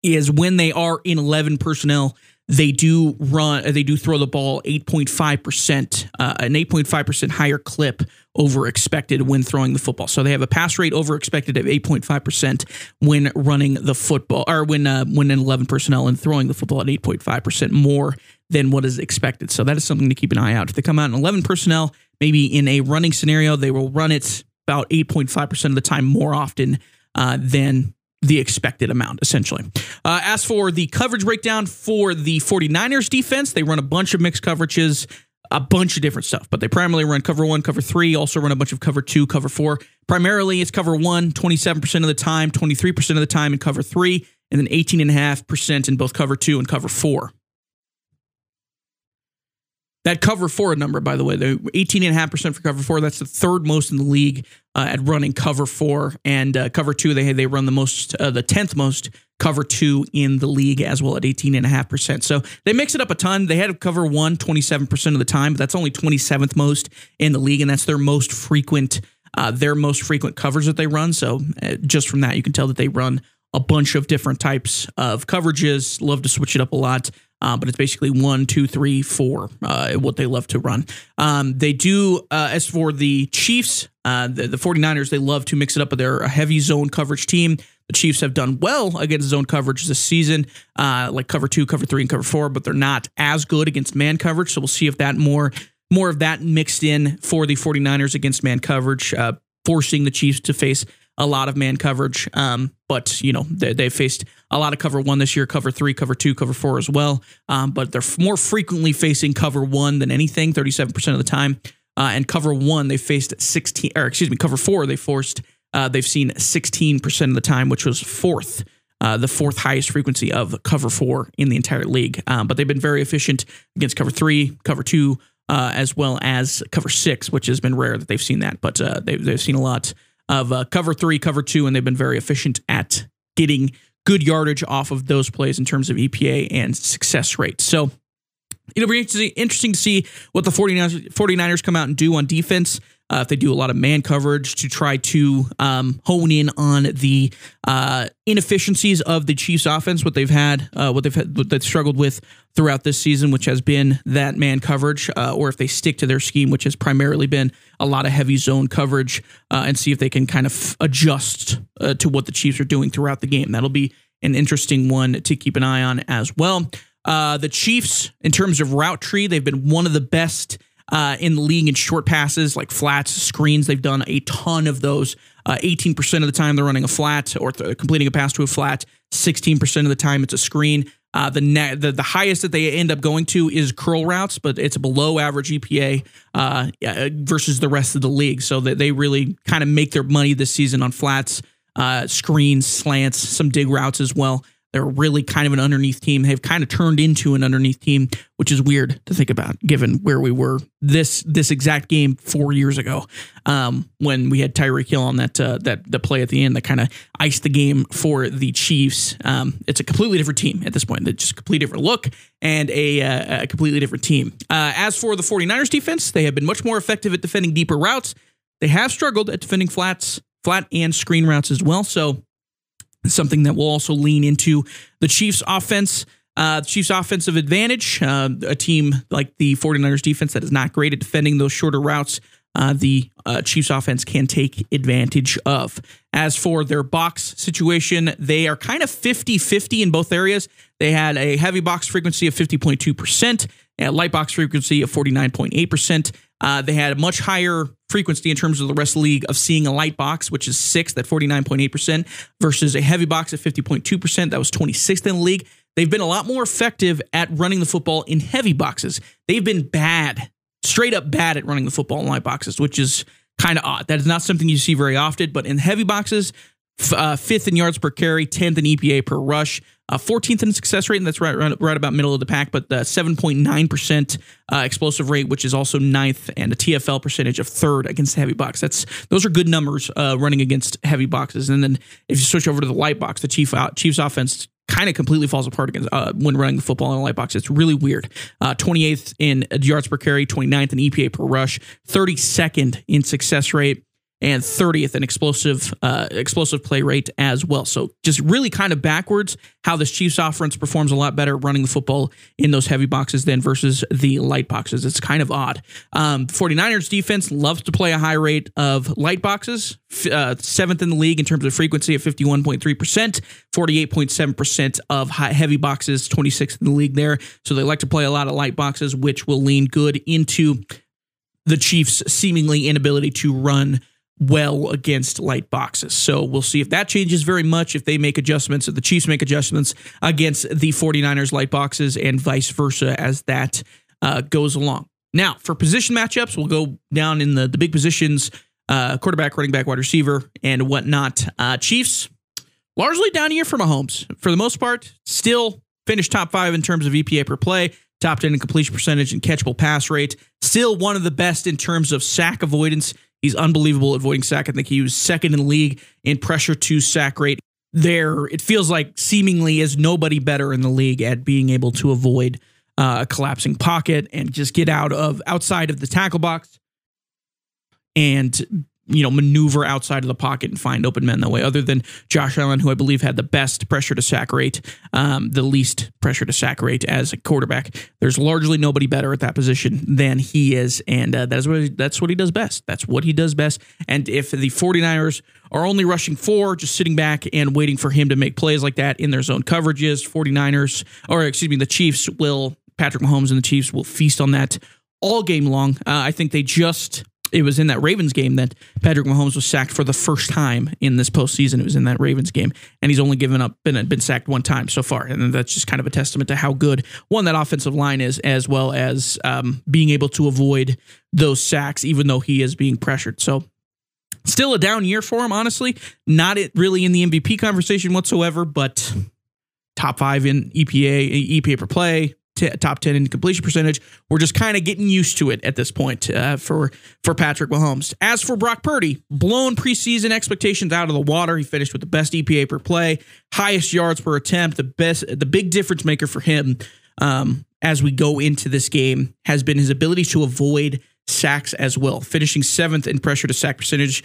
is when they are in 11 personnel, they do run, they do throw the ball 8.5%, uh, an 8.5% higher clip over expected when throwing the football. So they have a pass rate over expected of 8.5% when running the football, or when, uh, when in 11 personnel and throwing the football at 8.5% more than what is expected. So that is something to keep an eye out. If they come out in 11 personnel, maybe in a running scenario, they will run it about 8.5% of the time more often uh, than the expected amount, essentially. Uh, as for the coverage breakdown for the 49ers defense, they run a bunch of mixed coverages, a bunch of different stuff, but they primarily run cover one, cover three, also run a bunch of cover two, cover four. Primarily, it's cover one 27% of the time, 23% of the time in cover three, and then 18.5% in both cover two and cover four. That cover four number, by the way, the 18.5% for cover four, that's the third most in the league uh, at running cover four. And uh, cover two, they they run the most, uh, the 10th most cover two in the league as well at 18.5%. So they mix it up a ton. They had cover one 27% of the time, but that's only 27th most in the league. And that's their most frequent, uh, their most frequent covers that they run. So uh, just from that, you can tell that they run a bunch of different types of coverages, love to switch it up a lot. Uh, but it's basically one, two, three, four, uh, what they love to run. Um, they do, uh, as for the Chiefs, uh, the, the 49ers, they love to mix it up but they're a heavy zone coverage team. The Chiefs have done well against zone coverage this season, uh, like cover two, cover three, and cover four, but they're not as good against man coverage. So we'll see if that more more of that mixed in for the 49ers against man coverage, uh, forcing the Chiefs to face a lot of man coverage. Um, but you know they, they faced a lot of cover one this year, cover three, cover two, cover four as well. Um, but they're more frequently facing cover one than anything, thirty-seven percent of the time. Uh, and cover one, they faced sixteen, or excuse me, cover four, they forced. Uh, they've seen sixteen percent of the time, which was fourth. Uh, the fourth highest frequency of cover four in the entire league. Um, but they've been very efficient against cover three, cover two, uh, as well as cover six, which has been rare that they've seen that. But uh, they've, they've seen a lot of uh, cover three, cover two, and they've been very efficient at getting good yardage off of those plays in terms of EPA and success rate. So it'll be interesting to see what the 49ers, 49ers come out and do on defense. uh, if they do a lot of man coverage to try to um, hone in on the uh, inefficiencies of the Chiefs' offense, what they've had, uh, what they've had, what they've struggled with throughout this season, which has been that man coverage, uh, or if they stick to their scheme, which has primarily been a lot of heavy zone coverage, uh, and see if they can kind of adjust uh, to what the Chiefs are doing throughout the game. That'll be an interesting one to keep an eye on as well. Uh, the Chiefs, in terms of route tree, they've been one of the best uh, in the league in short passes, like flats, screens. They've done a ton of those. Uh, 18% of the time they're running a flat or th- completing a pass to a flat. 16% of the time it's a screen. Uh, the, ne- the the highest that they end up going to is curl routes, but it's below average EPA uh, versus the rest of the league. So that they really kind of make their money this season on flats, uh, screens, slants, some dig routes as well. They're really kind of an underneath team. They've kind of turned into an underneath team, which is weird to think about, given where we were this this exact game four years ago, um, when we had Tyreek Hill on that uh, that the play at the end that kind of iced the game for the Chiefs. Um, it's a completely different team at this point. It's just a completely different look and a, uh, a completely different team. Uh, as for the 49ers defense, they have been much more effective at defending deeper routes. They have struggled at defending flats, flat and screen routes as well. So something that will also lean into the Chiefs' offense. Uh, the Chiefs' offensive advantage, uh, a team like the 49ers defense that is not great at defending those shorter routes, uh, the uh, Chiefs' offense can take advantage of. As for their box situation, they are kind of 50 50 in both areas. They had a heavy box frequency of 50.2%, a light box frequency of 49.8%. Uh, they had a much higher frequency in terms of the rest of the league of seeing a light box, which is sixth at 49.8%, versus a heavy box at 50.2%. That was 26th in the league. They've been a lot more effective at running the football in heavy boxes. They've been bad, straight up bad at running the football in light boxes, which is kind of odd. That is not something you see very often, but in heavy boxes, uh, fifth in yards per carry, 10th in EPA per rush, uh, 14th in success rate, and that's right, right, right about middle of the pack, but the 7.9% uh, explosive rate, which is also ninth, and a TFL percentage of third against the heavy box. That's Those are good numbers uh, running against heavy boxes. And then if you switch over to the light box, the Chief, uh, Chiefs offense kind of completely falls apart against uh, when running the football in a light box. It's really weird. Uh, 28th in yards per carry, 29th in EPA per rush, 32nd in success rate, and 30th in explosive uh, explosive play rate as well. So just really kind of backwards how this Chiefs offense performs a lot better running the football in those heavy boxes than versus the light boxes. It's kind of odd. Um, 49ers defense loves to play a high rate of light boxes, uh, seventh in the league in terms of frequency at 51.3%, 48.7% of high, heavy boxes, 26th in the league there. So they like to play a lot of light boxes, which will lean good into the Chiefs' seemingly inability to run well against light boxes. So we'll see if that changes very much, if they make adjustments, if the Chiefs make adjustments against the 49ers light boxes and vice versa as that uh, goes along. Now, for position matchups, we'll go down in the, the big positions uh, quarterback, running back, wide receiver, and whatnot. Uh, Chiefs, largely down here for Mahomes. For the most part, still finished top five in terms of EPA per play, top 10 in completion percentage and catchable pass rate. Still one of the best in terms of sack avoidance He's unbelievable at avoiding sack. I think he was second in league in pressure to sack rate. There, it feels like seemingly is nobody better in the league at being able to avoid uh, a collapsing pocket and just get out of outside of the tackle box and you know, maneuver outside of the pocket and find open men that way. Other than Josh Allen, who I believe had the best pressure to sack rate, um, the least pressure to sack rate as a quarterback. There's largely nobody better at that position than he is, and uh, that's what that's what he does best. That's what he does best. And if the 49ers are only rushing four, just sitting back and waiting for him to make plays like that in their zone coverages, 49ers, or excuse me, the Chiefs will Patrick Mahomes and the Chiefs will feast on that all game long. Uh, I think they just it was in that Ravens game that Patrick Mahomes was sacked for the first time in this postseason. It was in that Ravens game, and he's only given up been been sacked one time so far, and that's just kind of a testament to how good one that offensive line is, as well as um, being able to avoid those sacks, even though he is being pressured. So. Still a down year for him, honestly. Not it really in the MVP conversation whatsoever, but top five in EPA, EPA per play, t- top 10 in completion percentage. We're just kind of getting used to it at this point uh, for, for Patrick Mahomes. As for Brock Purdy, blown preseason expectations out of the water. He finished with the best EPA per play, highest yards per attempt, the best, the big difference maker for him um, as we go into this game has been his ability to avoid sacks as well, finishing seventh in pressure to sack percentage.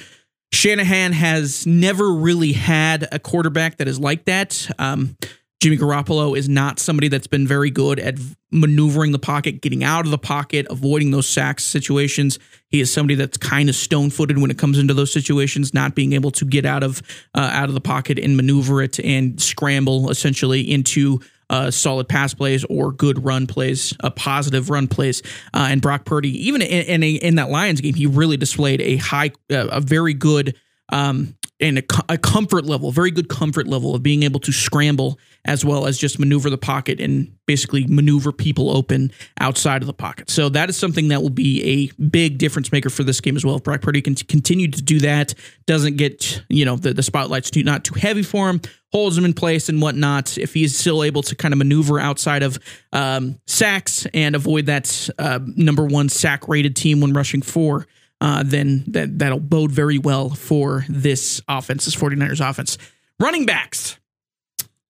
Shanahan has never really had a quarterback that is like that. Um, Jimmy Garoppolo is not somebody that's been very good at maneuvering the pocket, getting out of the pocket, avoiding those sacks situations. He is somebody that's kind of stone-footed when it comes into those situations, not being able to get out of uh, out of the pocket and maneuver it and scramble essentially into uh, solid pass plays or good run plays, a uh, positive run plays. Uh, and Brock Purdy, even in in, a, in, that Lions game, he really displayed a high, uh, a very good um, and a, a, comfort level, very good comfort level of being able to scramble as well as just maneuver the pocket and basically maneuver people open outside of the pocket. So that is something that will be a big difference maker for this game as well. If Brock Purdy can continue to do that, doesn't get you know the the spotlight's too not too heavy for him, holds him in place and whatnot. If he's still able to kind of maneuver outside of um, sacks and avoid that uh, number one sack rated team when rushing four uh, then that, that'll bode very well for this offense, this 49ers offense. Running backs,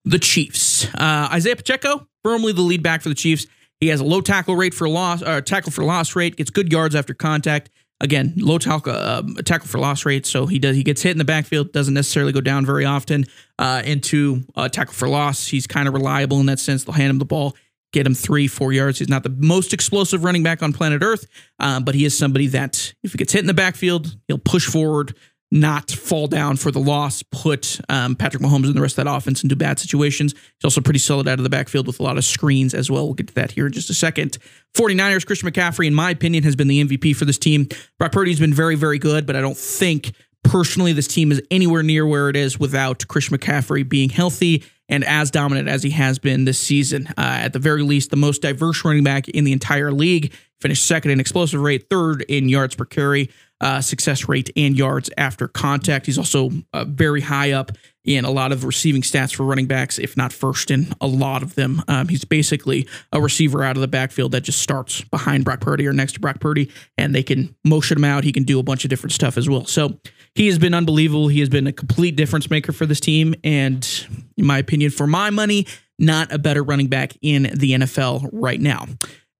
the Chiefs. Uh, Isaiah Pacheco, firmly the lead back for the Chiefs. He has a low tackle rate for loss, uh, tackle for loss rate, gets good yards after contact. Again, low tackle, uh, tackle for loss rate, so he does he gets hit in the backfield, doesn't necessarily go down very often uh, into uh, tackle for loss. He's kind of reliable in that sense. They'll hand him the ball get him three, four yards. He's not the most explosive running back on planet Earth, um, but he is somebody that if he gets hit in the backfield, he'll push forward, not fall down for the loss, put um, Patrick Mahomes and the rest of that offense into bad situations. He's also pretty solid out of the backfield with a lot of screens as well. We'll get to that here in just a second. 49ers, Christian McCaffrey, in my opinion, has been the MVP for this team. Brock Purdy's been very, very good, but I don't think personally this team is anywhere near where it is without Christian McCaffrey being healthy and as dominant as he has been this season. Uh, at the very least, the most diverse running back in the entire league. Finished second in explosive rate, third in yards per carry, uh, success rate, and yards after contact. He's also uh, very high up in a lot of receiving stats for running backs, if not first in a lot of them. Um, he's basically a receiver out of the backfield that just starts behind Brock Purdy or next to Brock Purdy, and they can motion him out. He can do a bunch of different stuff as well. So he has been unbelievable. He has been a complete difference maker for this team. And in my opinion, for my money, not a better running back in the NFL right now.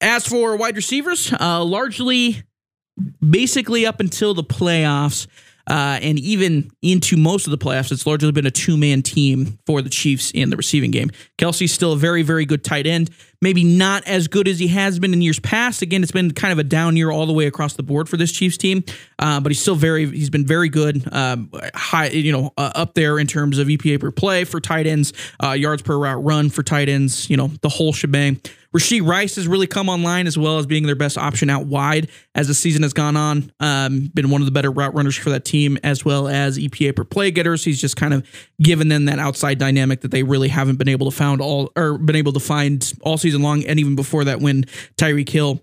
As for wide receivers, uh, largely basically up until the playoffs, uh, and even into most of the playoffs, it's largely been a two man team for the Chiefs in the receiving game. Kelce's still a very, very good tight end. Maybe not as good as he has been in years past. Again, it's been kind of a down year all the way across the board for this Chiefs team, uh, but he's still very, he's been very good, um, high, you know, uh, up there in terms of EPA per play for tight ends, uh, yards per route run for tight ends, you know, the whole shebang. Rashee Rice has really come online as well as being their best option out wide as the season has gone on. Um, been one of the better route runners for that team as well as EPA per play getters. He's just kind of given them that outside dynamic that they really haven't been able to found all or been able to find all season long. And even before that, when Tyreek Hill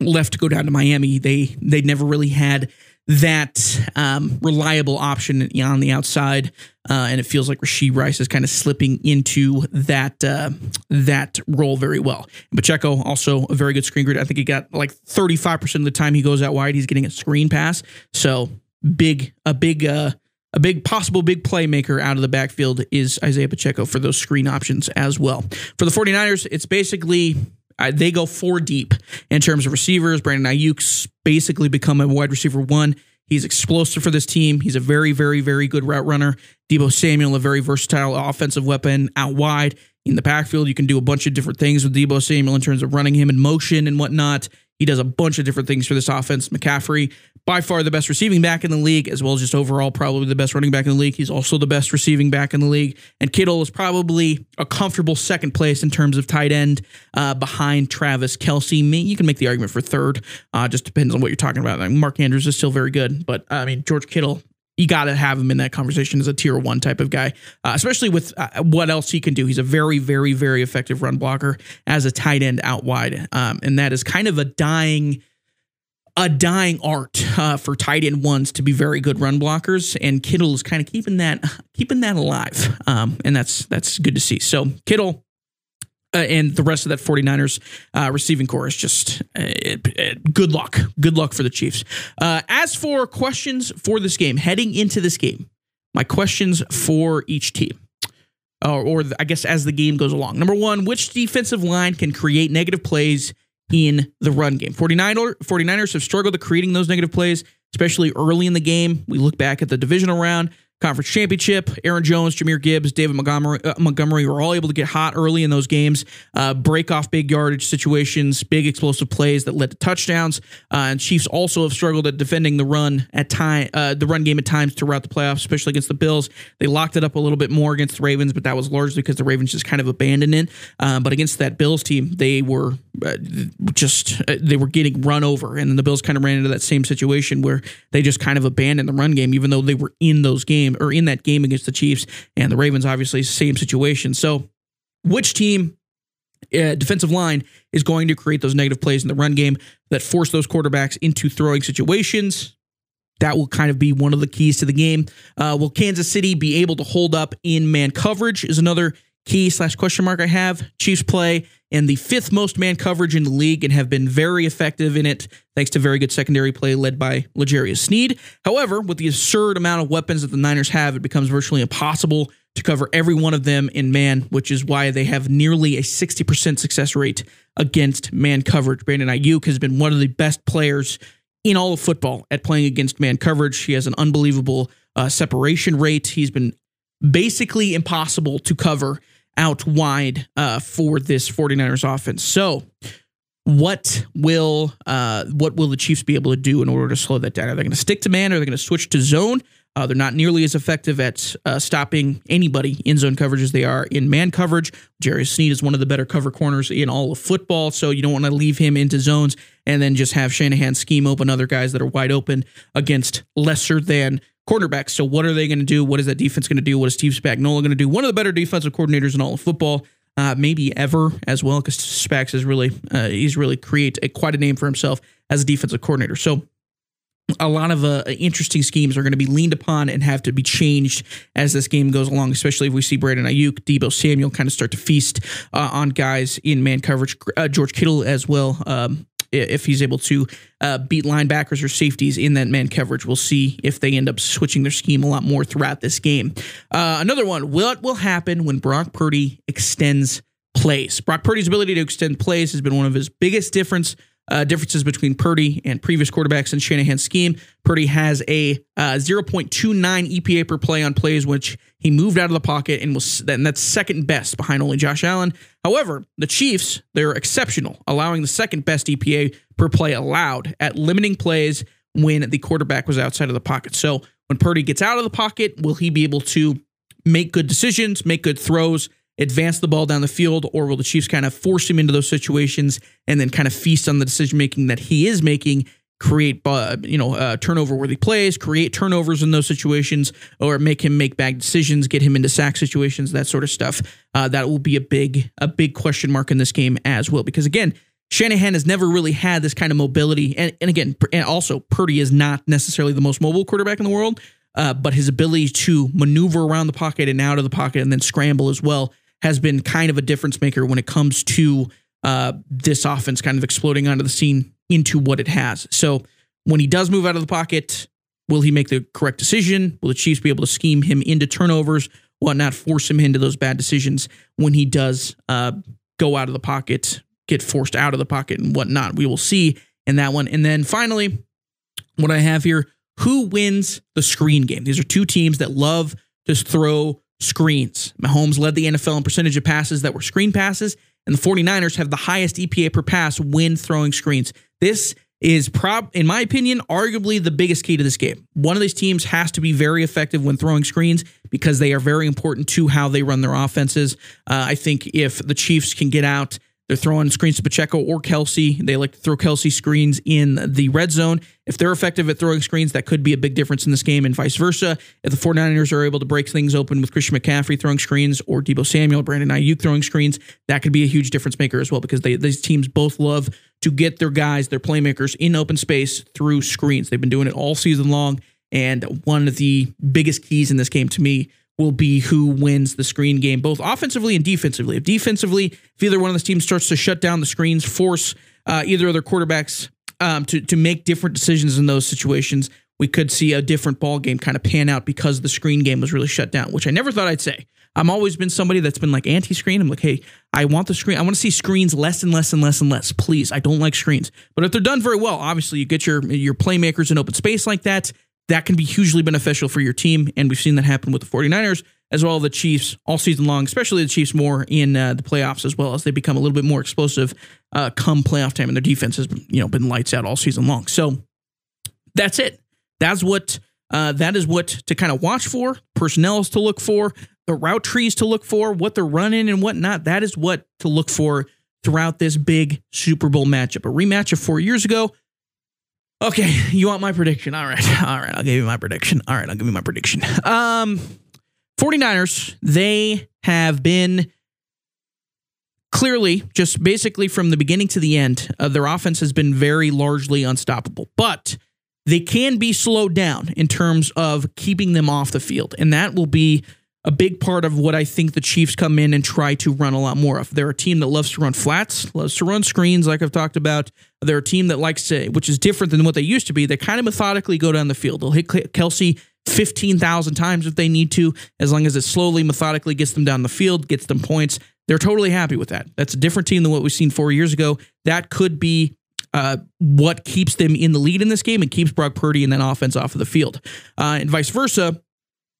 left to go down to Miami, they they never really had that um, reliable option on the outside, uh, and it feels like Rashee Rice is kind of slipping into that uh, that role very well. Pacheco also a very good screen grid. I think he got like thirty five percent of the time he goes out wide, he's getting a screen pass. So big a big uh, a big possible big playmaker out of the backfield is Isaiah Pacheco for those screen options as well. For the 49ers, it's basically uh, they go four deep in terms of receivers. Brandon Aiyuk's basically become a wide receiver one. He's explosive for this team. He's a very, very, very good route runner. Deebo Samuel, a very versatile offensive weapon out wide. In the backfield, you can do a bunch of different things with Deebo Samuel in terms of running him in motion and whatnot. He does a bunch of different things for this offense. McCaffrey, by far the best receiving back in the league, as well as just overall probably the best running back in the league. He's also the best receiving back in the league. And Kittle is probably a comfortable second place in terms of tight end uh, behind Travis Kelce. You can make the argument for third. Uh, just depends on what you're talking about. Like Mark Andrews is still very good, but uh, I mean George Kittle you got to have him in that conversation as a tier one type of guy, uh, especially with uh, what else he can do. He's a very, very, very effective run blocker as a tight end out wide, um, and that is kind of a dying a dying art uh, for tight end ones to be very good run blockers, and Kittle is kind of keeping that keeping that alive, um, and that's that's good to see. So Kittle. Uh, and the rest of that 49ers uh, receiving corps is just uh, good luck. Good luck for the Chiefs. Uh, as for questions for this game, heading into this game, my questions for each team, or, or I guess as the game goes along. Number one, which defensive line can create negative plays in the run game. 49er, 49ers have struggled to creating those negative plays, especially early in the game. We look back at the divisional round, conference championship. Aaron Jones, Jahmyr Gibbs, David Montgomery, uh, Montgomery were all able to get hot early in those games, uh, break off big yardage situations, big explosive plays that led to touchdowns. Uh, and Chiefs also have struggled at defending the run at time, uh, the run game at times throughout the playoffs, especially against the Bills. They locked it up a little bit more against the Ravens, but that was largely because the Ravens just kind of abandoned it. Uh, but against that Bills team, they were just they were getting run over, and then the Bills kind of ran into that same situation where they just kind of abandoned the run game, even though they were in those game or in that game against the Chiefs and the Ravens, obviously, same situation. So, which team, uh, defensive line, is going to create those negative plays in the run game that force those quarterbacks into throwing situations? That will kind of be one of the keys to the game. Uh, will Kansas City be able to hold up in man coverage? Is another key slash question mark I have. Chiefs play in the fifth most man coverage in the league and have been very effective in it, thanks to very good secondary play led by L'Jarius Sneed. However, with the absurd amount of weapons that the Niners have, it becomes virtually impossible to cover every one of them in man, which is why they have nearly a 60% success rate against man coverage. Brandon Aiyuk has been one of the best players in all of football at playing against man coverage. He has an unbelievable uh, separation rate. He's been basically impossible to cover out wide uh, for this 49ers offense. So, what will uh, what will the Chiefs be able to do in order to slow that down? Are they going to stick to man? Or are they going to switch to zone? Uh, they're not nearly as effective at uh, stopping anybody in zone coverage as they are in man coverage. Jerry Sneed is one of the better cover corners in all of football, so you don't want to leave him into zones and then just have Shanahan scheme open other guys that are wide open against lesser than cornerbacks. So what are they going to do? What is that defense going to do? What is Steve Spagnuolo going to do? One of the better defensive coordinators in all of football, uh, maybe ever as well, because Spags is really uh, he's really create a, quite a name for himself as a defensive coordinator. So a lot of uh, interesting schemes are going to be leaned upon and have to be changed as this game goes along, especially if we see Brandon Aiyuk, Deebo Samuel kind of start to feast uh, on guys in man coverage. Uh, George Kittle as well. Um, if he's able to uh, beat linebackers or safeties in that man coverage. We'll see if they end up switching their scheme a lot more throughout this game. Uh, another one what will happen when Brock Purdy extends plays? Brock Purdy's ability to extend plays has been one of his biggest difference uh, differences between Purdy and previous quarterbacks in Shanahan's scheme. Purdy has a uh, 0.29 EPA per play on plays, which he moved out of the pocket and was and that's second best behind only Josh Allen. However, the Chiefs they're exceptional, allowing the second best EPA per play allowed at limiting plays when the quarterback was outside of the pocket. So when Purdy gets out of the pocket, will he be able to make good decisions, make good throws? Advance the ball down the field, or will the Chiefs kind of force him into those situations and then kind of feast on the decision making that he is making? Create, uh, you know, uh, turnover worthy plays, create turnovers in those situations, or make him make bad decisions, get him into sack situations, that sort of stuff. Uh, that will be a big, a big question mark in this game as well. Because again, Shanahan has never really had this kind of mobility, and, and again, and also Purdy is not necessarily the most mobile quarterback in the world, uh, but his ability to maneuver around the pocket and out of the pocket and then scramble as well has been kind of a difference maker when it comes to uh, this offense kind of exploding onto the scene into what it has. So when he does move out of the pocket, will he make the correct decision? Will the Chiefs be able to scheme him into turnovers, whatnot, force him into those bad decisions when he does uh, go out of the pocket, get forced out of the pocket, and whatnot? We will see in that one. And then finally, what I have here who wins the screen game? These are two teams that love to throw screens. Mahomes led the NFL in percentage of passes that were screen passes, and the 49ers have the highest EPA per pass when throwing screens. This is prob in my opinion arguably the biggest key to this game. One of these teams has to be very effective when throwing screens because they are very important to how they run their offenses. Uh, I think if the Chiefs can get out they're throwing screens to Pacheco or Kelce. They like to throw Kelce screens in the red zone. If they're effective at throwing screens, that could be a big difference in this game and vice versa. If the 49ers are able to break things open with Christian McCaffrey throwing screens or Deebo Samuel, Brandon Aiyuk throwing screens, that could be a huge difference maker as well because they, these teams both love to get their guys, their playmakers in open space through screens. They've been doing it all season long. And one of the biggest keys in this game to me will be who wins the screen game, both offensively and defensively. If defensively, if either one of those teams starts to shut down the screens, force uh, either of their quarterbacks um, to to make different decisions in those situations, we could see a different ball game kind of pan out because the screen game was really shut down, which I never thought I'd say. I'm always been somebody that's been like anti-screen. I'm like, hey, I want the screen. I want to see screens less and less and less and less. Please, I don't like screens. But if they're done very well, obviously you get your your playmakers in open space like that. That can be hugely beneficial for your team, and we've seen that happen with the 49ers as well as the Chiefs all season long, especially the Chiefs more in uh, the playoffs as well as they become a little bit more explosive uh, come playoff time, and their defense has you know been lights out all season long. So that's it. That's what uh, that is what to kind of watch for, personnel to look for, the route trees to look for, what they're running and whatnot. That is what to look for throughout this big Super Bowl matchup. A rematch of four years ago. Okay, you want my prediction? All right, all right, I'll give you my prediction. All right, I'll give you my prediction. Um, 49ers, they have been clearly just basically from the beginning to the end, uh, their offense has been very largely unstoppable. But they can be slowed down in terms of keeping them off the field. And that will be a big part of what I think the Chiefs come in and try to run a lot more of. They're a team that loves to run flats, loves to run screens, like I've talked about. They're a team that likes to, which is different than what they used to be. They kind of methodically go down the field. They'll hit Kelce 15,000 times if they need to, as long as it slowly, methodically gets them down the field, gets them points. They're totally happy with that. That's a different team than what we've seen four years ago. That could be uh, what keeps them in the lead in this game and keeps Brock Purdy and then offense off of the field. Uh, and vice versa,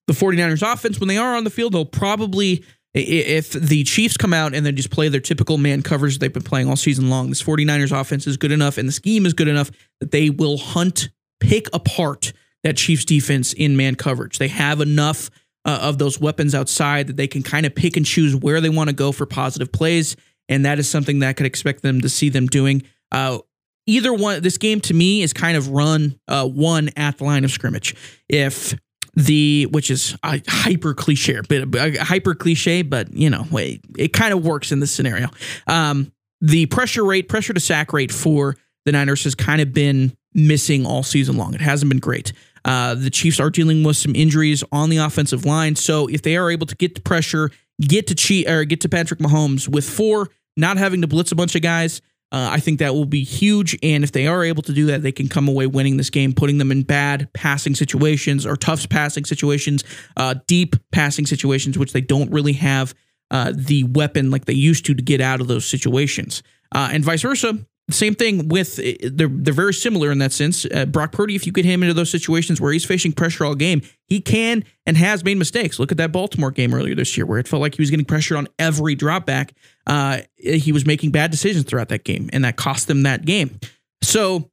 the 49ers offense, when they are on the field, they'll probably, if the Chiefs come out and then just play their typical man coverage they've been playing all season long, this 49ers offense is good enough and the scheme is good enough that they will hunt, pick apart that Chiefs defense in man coverage. They have enough uh, of those weapons outside that they can kind of pick and choose where they want to go for positive plays. And that is something that I could expect them to see them doing. Uh, either one, this game to me is kind of run uh, one at the line of scrimmage. If the which is a hyper cliche, but a hyper cliche, but you know, it, it kind of works in this scenario. Um, the pressure rate, pressure to sack rate for the Niners has kind of been missing all season long. It hasn't been great. Uh, the Chiefs are dealing with some injuries on the offensive line, so if they are able to get the pressure, get to cheat or get to Patrick Mahomes with four, not having to blitz a bunch of guys, uh, I think that will be huge. And if they are able to do that, they can come away winning this game, putting them in bad passing situations or tough passing situations, uh, deep passing situations, which they don't really have uh, the weapon like they used to to get out of those situations. Uh, and vice versa, same thing with they're they're very similar in that sense. Uh, Brock Purdy, if you get him into those situations where he's facing pressure all game, he can and has made mistakes. Look at that Baltimore game earlier this year where it felt like he was getting pressured on every drop back. Uh, he was making bad decisions throughout that game, and that cost them that game. So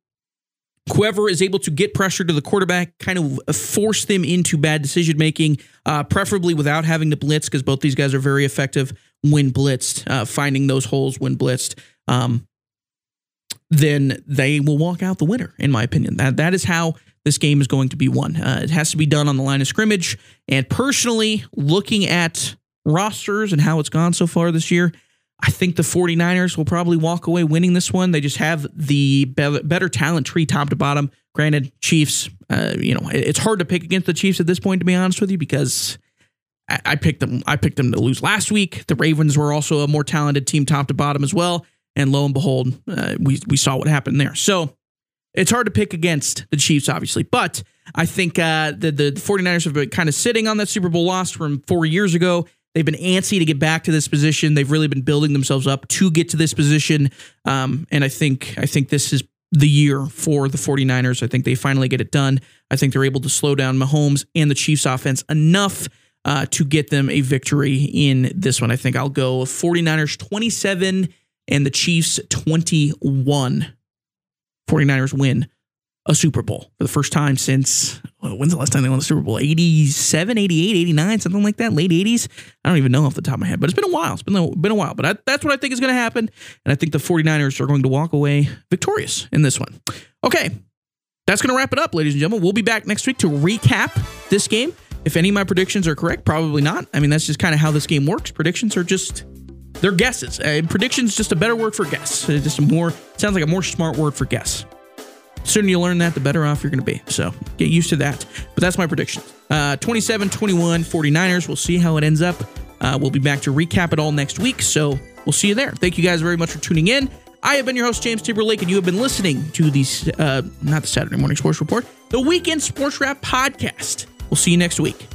whoever is able to get pressure to the quarterback, kind of force them into bad decision making, uh, preferably without having to blitz, because both these guys are very effective when blitzed, uh, finding those holes when blitzed. Um, then they will walk out the winner, in my opinion. That that is how this game is going to be won. Uh, it has to be done on the line of scrimmage. And personally, looking at rosters and how it's gone so far this year, I think the 49ers will probably walk away winning this one. They just have the be- better talent tree top to bottom. Granted, Chiefs, uh, you know, it's hard to pick against the Chiefs at this point, to be honest with you, because I, I picked them. I picked them to lose last week. The Ravens were also a more talented team top to bottom as well. And lo and behold, uh, we, we saw what happened there. So it's hard to pick against the Chiefs, obviously. But I think uh, the, the 49ers have been kind of sitting on that Super Bowl loss from four years ago. They've been antsy to get back to this position. They've really been building themselves up to get to this position. Um, and I think I think this is the year for the 49ers. I think they finally get it done. I think they're able to slow down Mahomes and the Chiefs offense enough uh, to get them a victory in this one. I think I'll go 49ers 27 and the Chiefs 21. 49ers win a Super Bowl for the first time since when's the last time they won the Super Bowl? 87, 88, 89, something like that, late 80s. I don't even know off the top of my head, but it's been a while. It's been a, been a while, but I, that's what I think is going to happen. And I think the 49ers are going to walk away victorious in this one. Okay, that's going to wrap it up, ladies and gentlemen. We'll be back next week to recap this game. If any of my predictions are correct, probably not. I mean, that's just kind of how this game works. Predictions are just they're guesses. Uh, predictions just a better word for guess. It's just a more sounds like a more smart word for guess. The sooner you learn that, the better off you're going to be. So get used to that. But that's my prediction. Uh, 27 21 49ers. We'll see how it ends up. Uh, we'll be back to recap it all next week. So we'll see you there. Thank you guys very much for tuning in. I have been your host, James Timberlake, and you have been listening to the, uh, not the Saturday Morning Sports Report, the Weekend Sports Wrap podcast. We'll see you next week.